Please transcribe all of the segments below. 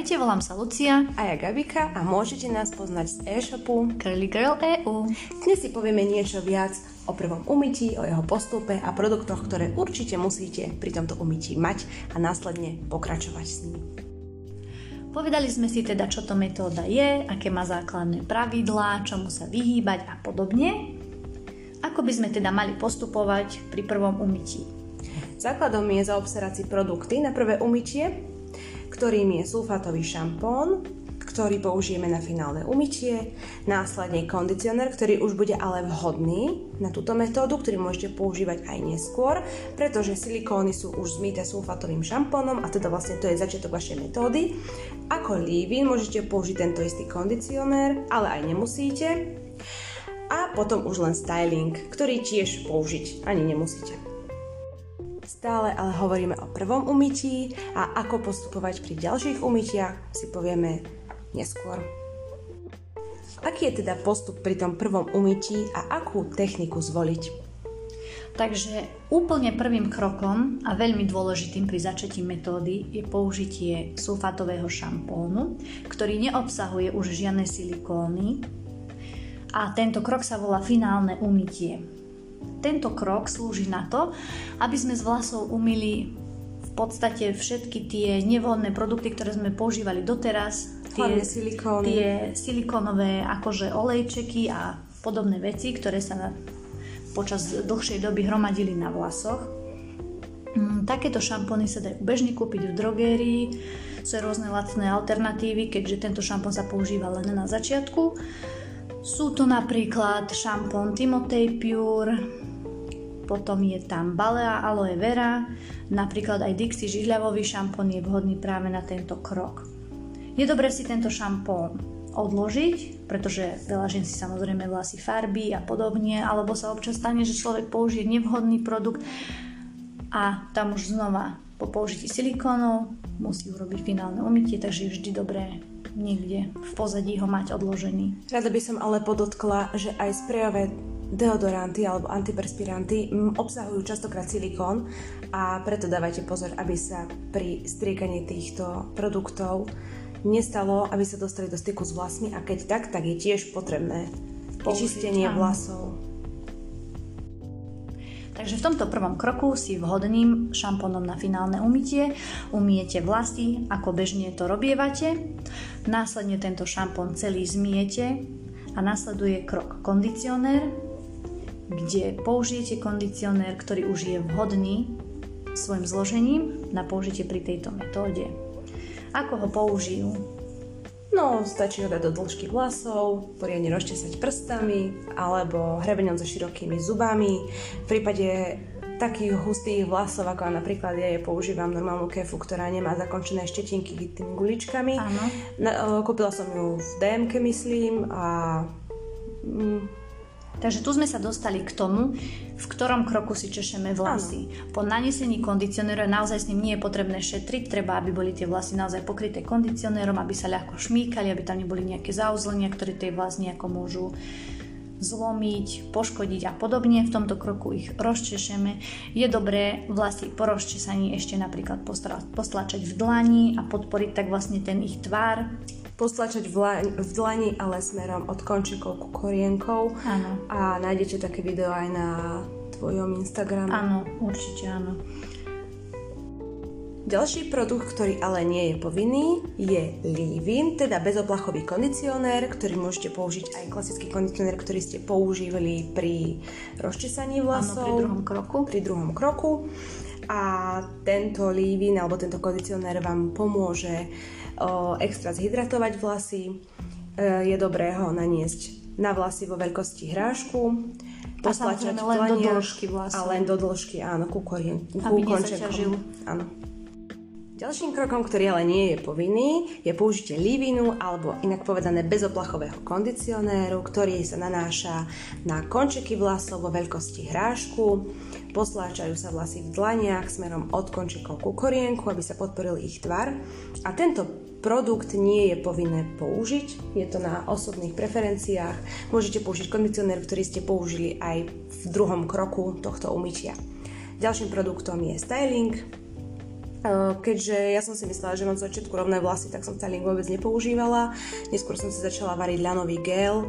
Ahojte, volám sa Lucia a ja Gabika a môžete nás poznať z e-shopu Curly Girl EU. Dnes si povieme niečo viac o prvom umytí, o jeho postupe a produktoch, ktoré určite musíte pri tomto umytí mať a následne pokračovať s nimi. Povedali sme si teda, čo to metóda je, aké má základné pravidlá, čomu sa vyhýbať a podobne. Ako by sme teda mali postupovať pri prvom umytí? Základom je zaobstarať si produkty na prvé umytie, ktorým je sulfátový šampón, ktorý použijeme na finálne umytie, následne kondicionér, ktorý už bude ale vhodný na túto metódu, ktorý môžete používať aj neskôr, pretože silikóny sú už zmyté sulfátovým šampónom a teda vlastne to je začiatok vašej metódy. Ako leave môžete použiť tento istý kondicionér, ale aj nemusíte. A potom už len styling, ktorý tiež použiť ani nemusíte. Stále ale hovoríme o prvom umytí a ako postupovať pri ďalších umytiach si povieme neskôr. Aký je teda postup pri tom prvom umytí a akú techniku zvoliť? Takže úplne prvým krokom a veľmi dôležitým pri začatí metódy je použitie sulfátového šampónu, ktorý neobsahuje už žiadne silikóny a tento krok sa volá finálne umytie. Tento krok slúži na to, aby sme z vlasov umili v podstate všetky tie nevhodné produkty, ktoré sme používali doteraz. Tie, silikóny. tie silikónové akože olejčeky a podobné veci, ktoré sa na, počas dlhšej doby hromadili na vlasoch. Mm, takéto šampóny sa dajú bežne kúpiť v drogérii, sú rôzne lacné alternatívy, keďže tento šampón sa používa len na začiatku. Sú to napríklad šampón Timotej Pure, potom je tam Balea Aloe Vera, napríklad aj Dixie žihľavový šampón je vhodný práve na tento krok. Je dobré si tento šampón odložiť, pretože veľa žien si samozrejme vlasy farby a podobne, alebo sa občas stane, že človek použije nevhodný produkt a tam už znova po použití silikónov musí urobiť finálne umytie, takže je vždy dobré niekde v pozadí ho mať odložený. Rada by som ale podotkla, že aj sprejové deodoranty alebo antiperspiranty obsahujú častokrát silikón a preto dávajte pozor, aby sa pri striekaní týchto produktov nestalo, aby sa dostali do styku s vlasmi a keď tak, tak je tiež potrebné vyčistenie vlasov Takže v tomto prvom kroku si vhodným šampónom na finálne umytie umiete vlasy, ako bežne to robievate. Následne tento šampón celý zmiete a nasleduje krok kondicionér, kde použijete kondicionér, ktorý už je vhodný svojim zložením na použitie pri tejto metóde. Ako ho použijú? No, stačí ho dať do dĺžky vlasov, poriadne rozčesať prstami alebo hrebeňom so širokými zubami. V prípade takých hustých vlasov, ako napríklad ja, ja používam normálnu kefu, ktorá nemá zakončené štetinky tými guličkami. Áno. kúpila som ju v DMK, myslím, a mm, Takže tu sme sa dostali k tomu, v ktorom kroku si češeme vlasy. Ano. Po nanesení kondicionéra naozaj s ním nie je potrebné šetriť, treba, aby boli tie vlasy naozaj pokryté kondicionérom, aby sa ľahko šmíkali, aby tam neboli nejaké zauzlenia, ktoré tie vlasy nejako môžu zlomiť, poškodiť a podobne. V tomto kroku ich rozčešeme. Je dobré vlasy po rozčesaní ešte napríklad postlačať v dlani a podporiť tak vlastne ten ich tvár postlačať v, la- v dlani, ale smerom od končíkov ku korienkov. Áno. A nájdete také video aj na tvojom Instagrame. Áno, určite áno. Ďalší produkt, ktorý ale nie je povinný, je leave-in, teda bezoplachový kondicionér, ktorý môžete použiť aj klasický kondicionér, ktorý ste používali pri rozčesaní vlasov. Áno, pri druhom kroku. Pri druhom kroku. A tento leave-in alebo tento kondicionér vám pomôže extra zhydratovať vlasy. E, je dobré ho naniesť na vlasy vo veľkosti hrášku, postlačať len do dĺžky vlasov. A len do dĺžky, áno, ku, korien, ku Aby končekom. Áno. Ďalším krokom, ktorý ale nie je povinný, je použitie livinu alebo inak povedané bezoplachového kondicionéru, ktorý sa nanáša na končeky vlasov vo veľkosti hrášku. Posláčajú sa vlasy v dlaniach smerom od končekov ku korienku, aby sa podporil ich tvar. A tento produkt nie je povinné použiť, je to na osobných preferenciách. Môžete použiť kondicionér, ktorý ste použili aj v druhom kroku tohto umytia. Ďalším produktom je styling, Keďže ja som si myslela, že mám z začiatku rovné vlasy, tak som styling vôbec nepoužívala. Neskôr som si začala variť ľanový gel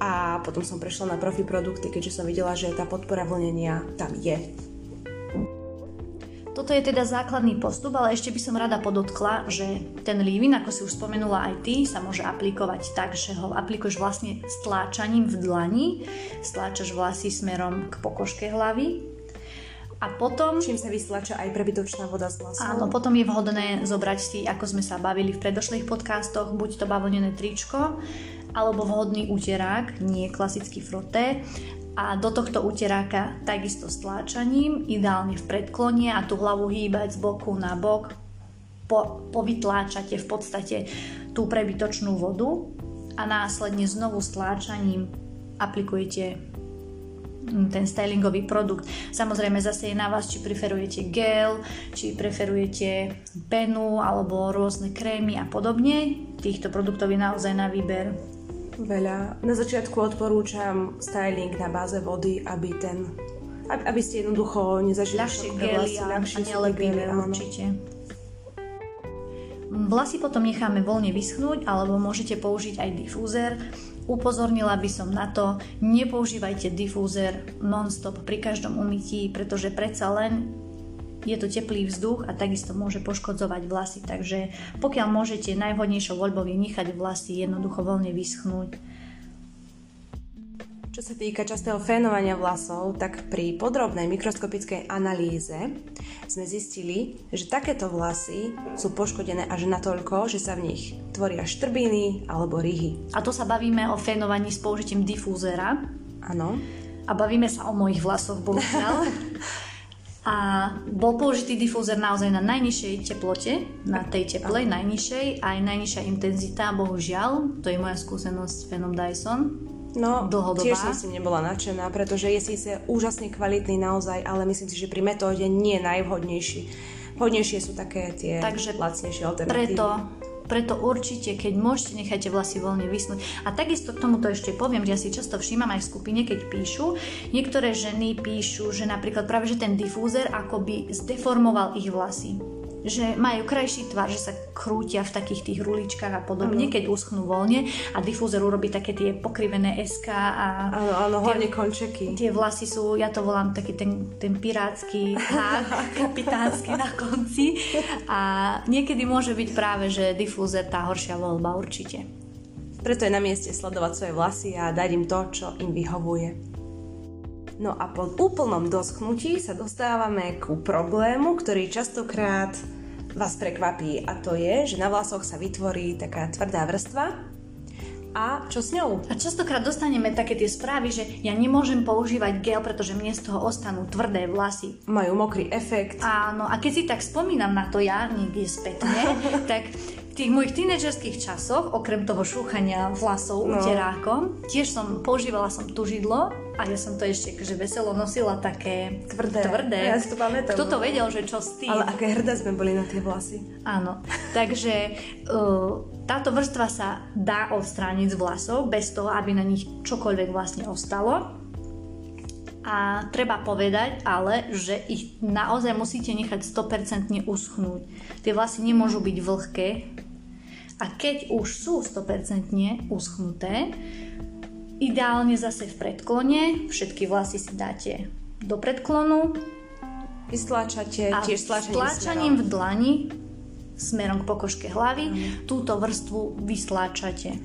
a potom som prešla na profi produkty, keďže som videla, že tá podpora vlnenia tam je. Toto je teda základný postup, ale ešte by som rada podotkla, že ten leave ako si už spomenula aj ty, sa môže aplikovať tak, že ho aplikuješ vlastne stláčaním v dlani, stláčaš vlasy smerom k pokožke hlavy a potom... Čím sa vystlača aj prebytočná voda z vlasov. Áno, potom je vhodné zobrať si, ako sme sa bavili v predošlých podcastoch, buď to bavlnené tričko, alebo vhodný uterák, nie klasický froté a do tohto uteráka takisto stláčaním, ideálne v predklone a tú hlavu hýbať z boku na bok, po, povytláčate v podstate tú prebytočnú vodu a následne znovu stláčaním aplikujete ten stylingový produkt. Samozrejme zase je na vás, či preferujete gel, či preferujete penu alebo rôzne krémy a podobne. Týchto produktov je naozaj na výber veľa. Na začiatku odporúčam styling na báze vody, aby ten aby ste jednoducho nezažili ľahšie gely a, nelepíme určite. Vlasy potom necháme voľne vyschnúť alebo môžete použiť aj difúzer. Upozornila by som na to, nepoužívajte difúzer non-stop pri každom umytí, pretože predsa len je to teplý vzduch a takisto môže poškodzovať vlasy, takže pokiaľ môžete, najvhodnejšou voľbou je nechať vlasy jednoducho voľne vyschnúť. Čo sa týka častého fénovania vlasov, tak pri podrobnej mikroskopickej analýze sme zistili, že takéto vlasy sú poškodené až natoľko, že sa v nich tvoria štrbiny alebo ryhy. A to sa bavíme o fénovaní s použitím difúzera. Áno. A bavíme sa o mojich vlasoch, bohužiaľ. a bol použitý difúzer naozaj na najnižšej teplote, na tej teplej, najnižšej, aj najnižšia intenzita, bohužiaľ, to je moja skúsenosť s Fenom Dyson. No, dlhodobá. tiež som si nebola nadšená, pretože je síce úžasne kvalitný naozaj, ale myslím si, že pri metóde nie je najvhodnejší. Vhodnejšie sú také tie Takže lacnejšie alternatívy. Preto preto určite, keď môžete, nechajte vlasy voľne vysnúť. A takisto k tomuto ešte poviem, že ja si často všímam aj v skupine, keď píšu, niektoré ženy píšu, že napríklad práve že ten difúzer akoby zdeformoval ich vlasy že majú krajší tvar, že sa krútia v takých tých ruličkách a podobne, uh-huh. keď uschnú voľne a difúzer urobí také tie pokrivené SK a... Áno, áno, hlavne končeky. Tie vlasy sú, ja to volám taký ten, ten pirátsky hák, kapitánsky na konci a niekedy môže byť práve, že difúzer tá horšia voľba určite. Preto je na mieste sledovať svoje vlasy a dať im to, čo im vyhovuje. No a po úplnom doschnutí sa dostávame ku problému, ktorý častokrát vás prekvapí a to je, že na vlasoch sa vytvorí taká tvrdá vrstva a čo s ňou? A častokrát dostaneme také tie správy, že ja nemôžem používať gel, pretože mne z toho ostanú tvrdé vlasy. Majú mokrý efekt. Áno, a keď si tak spomínam na to ja niekde spätne, tak tých mojich tínedžerských časoch, okrem toho šúchania vlasov no. uterákom, tiež som, používala som tužidlo a ja som to ešte akože veselo nosila také tvrdé. tvrdé. Ja si to pamätám. Kto to vedel, že čo s tým? Ale aké hrdé sme boli na tie vlasy. Áno, takže uh, táto vrstva sa dá odstrániť z vlasov bez toho, aby na nich čokoľvek vlastne ostalo. A treba povedať ale, že ich naozaj musíte nechať 100% uschnúť. Tie vlasy nemôžu byť vlhké, a keď už sú 100% uschnuté, ideálne zase v predklone, všetky vlasy si dáte do predklonu. Vystláčate a tiež stláčaním v dlani smerom k pokožke hlavy mm. túto vrstvu vystláčate.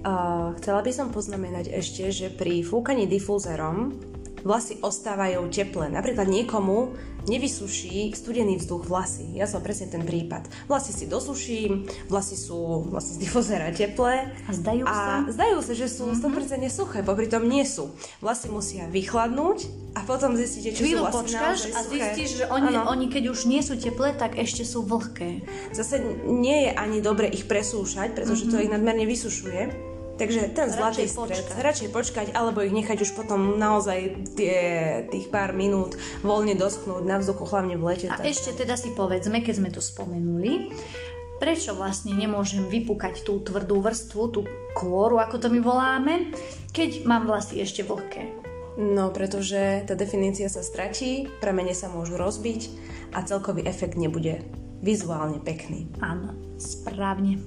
Uh, chcela by som poznamenať ešte, že pri fúkaní difúzerom vlasy ostávajú teplé. Napríklad niekomu nevysuší studený vzduch vlasy. Ja som presne ten prípad. Vlasy si dosuším, vlasy sú vlastne z difuzera teplé. A zdajú a sa? zdajú sa, že sú mm-hmm. 100% suché, popri tom nie sú. Vlasy musia vychladnúť a potom zistíte, či Chvíľu sú vlasy počkáš a zistíš, že oni, oni keď už nie sú teplé, tak ešte sú vlhké. Zase nie je ani dobre ich presúšať, pretože mm-hmm. to ich nadmerne vysušuje Takže ten zlatý stred, počkať. radšej počkať, alebo ich nechať už potom naozaj tie, tých pár minút voľne doschnúť na vzduchu, hlavne v lete. A tak. ešte teda si povedzme, keď sme to spomenuli, prečo vlastne nemôžem vypúkať tú tvrdú vrstvu, tú kôru, ako to my voláme, keď mám vlasy ešte vlhké. No, pretože tá definícia sa stratí, pramene sa môžu rozbiť a celkový efekt nebude vizuálne pekný. Áno, správne.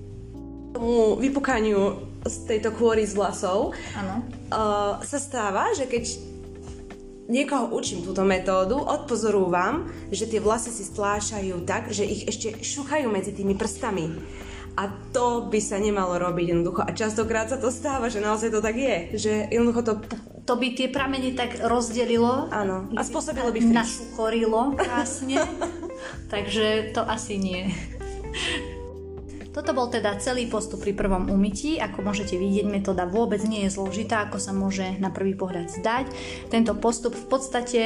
Tomu vypukaniu z tejto kôry z vlasov Áno. uh, sa stáva, že keď niekoho učím túto metódu, odpozorúvam, že tie vlasy si stlášajú tak, že ich ešte šuchajú medzi tými prstami. A to by sa nemalo robiť jednoducho. A častokrát sa to stáva, že naozaj to tak je. Že jednoducho to... To by tie pramene tak rozdelilo. Áno. A spôsobilo by friš. Nasuchorilo krásne. takže to asi nie. Toto bol teda celý postup pri prvom umytí. Ako môžete vidieť, metóda vôbec nie je zložitá, ako sa môže na prvý pohľad zdať. Tento postup v podstate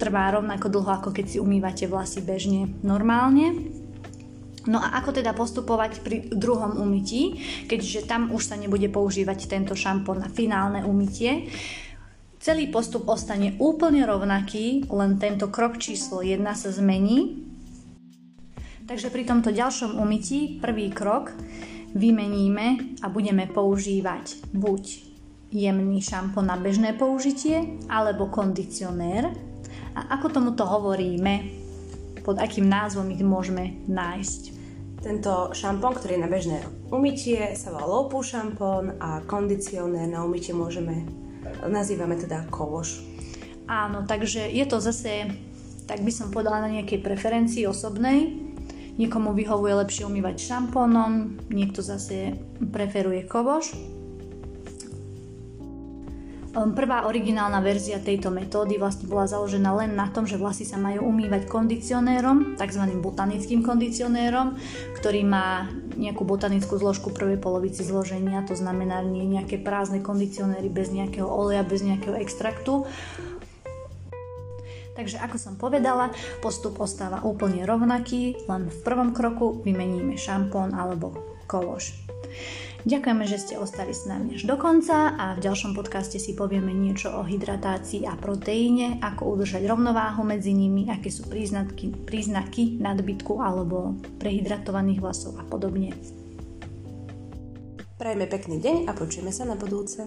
trvá rovnako dlho, ako keď si umývate vlasy bežne normálne. No a ako teda postupovať pri druhom umytí, keďže tam už sa nebude používať tento šampón na finálne umytie. Celý postup ostane úplne rovnaký, len tento krok číslo 1 sa zmení Takže pri tomto ďalšom umytí prvý krok vymeníme a budeme používať buď jemný šampón na bežné použitie alebo kondicionér. A ako tomuto hovoríme, pod akým názvom ich môžeme nájsť? Tento šampón, ktorý je na bežné umytie, sa volá low šampón a kondicionér na umytie môžeme, nazývame teda kovoš. Áno, takže je to zase, tak by som povedala na nejakej preferencii osobnej, Niekomu vyhovuje lepšie umývať šampónom, niekto zase preferuje kovoš. Ehm, prvá originálna verzia tejto metódy vlastne bola založená len na tom, že vlasy sa majú umývať kondicionérom, tzv. botanickým kondicionérom, ktorý má nejakú botanickú zložku prvej polovici zloženia, to znamená nie nejaké prázdne kondicionéry bez nejakého oleja, bez nejakého extraktu. Takže ako som povedala, postup ostáva úplne rovnaký, len v prvom kroku vymeníme šampón alebo kološ. Ďakujeme, že ste ostali s nami až do konca a v ďalšom podcaste si povieme niečo o hydratácii a proteíne, ako udržať rovnováhu medzi nimi, aké sú príznaky, príznaky nadbytku alebo prehydratovaných vlasov a podobne. Prajme pekný deň a počujeme sa na budúce.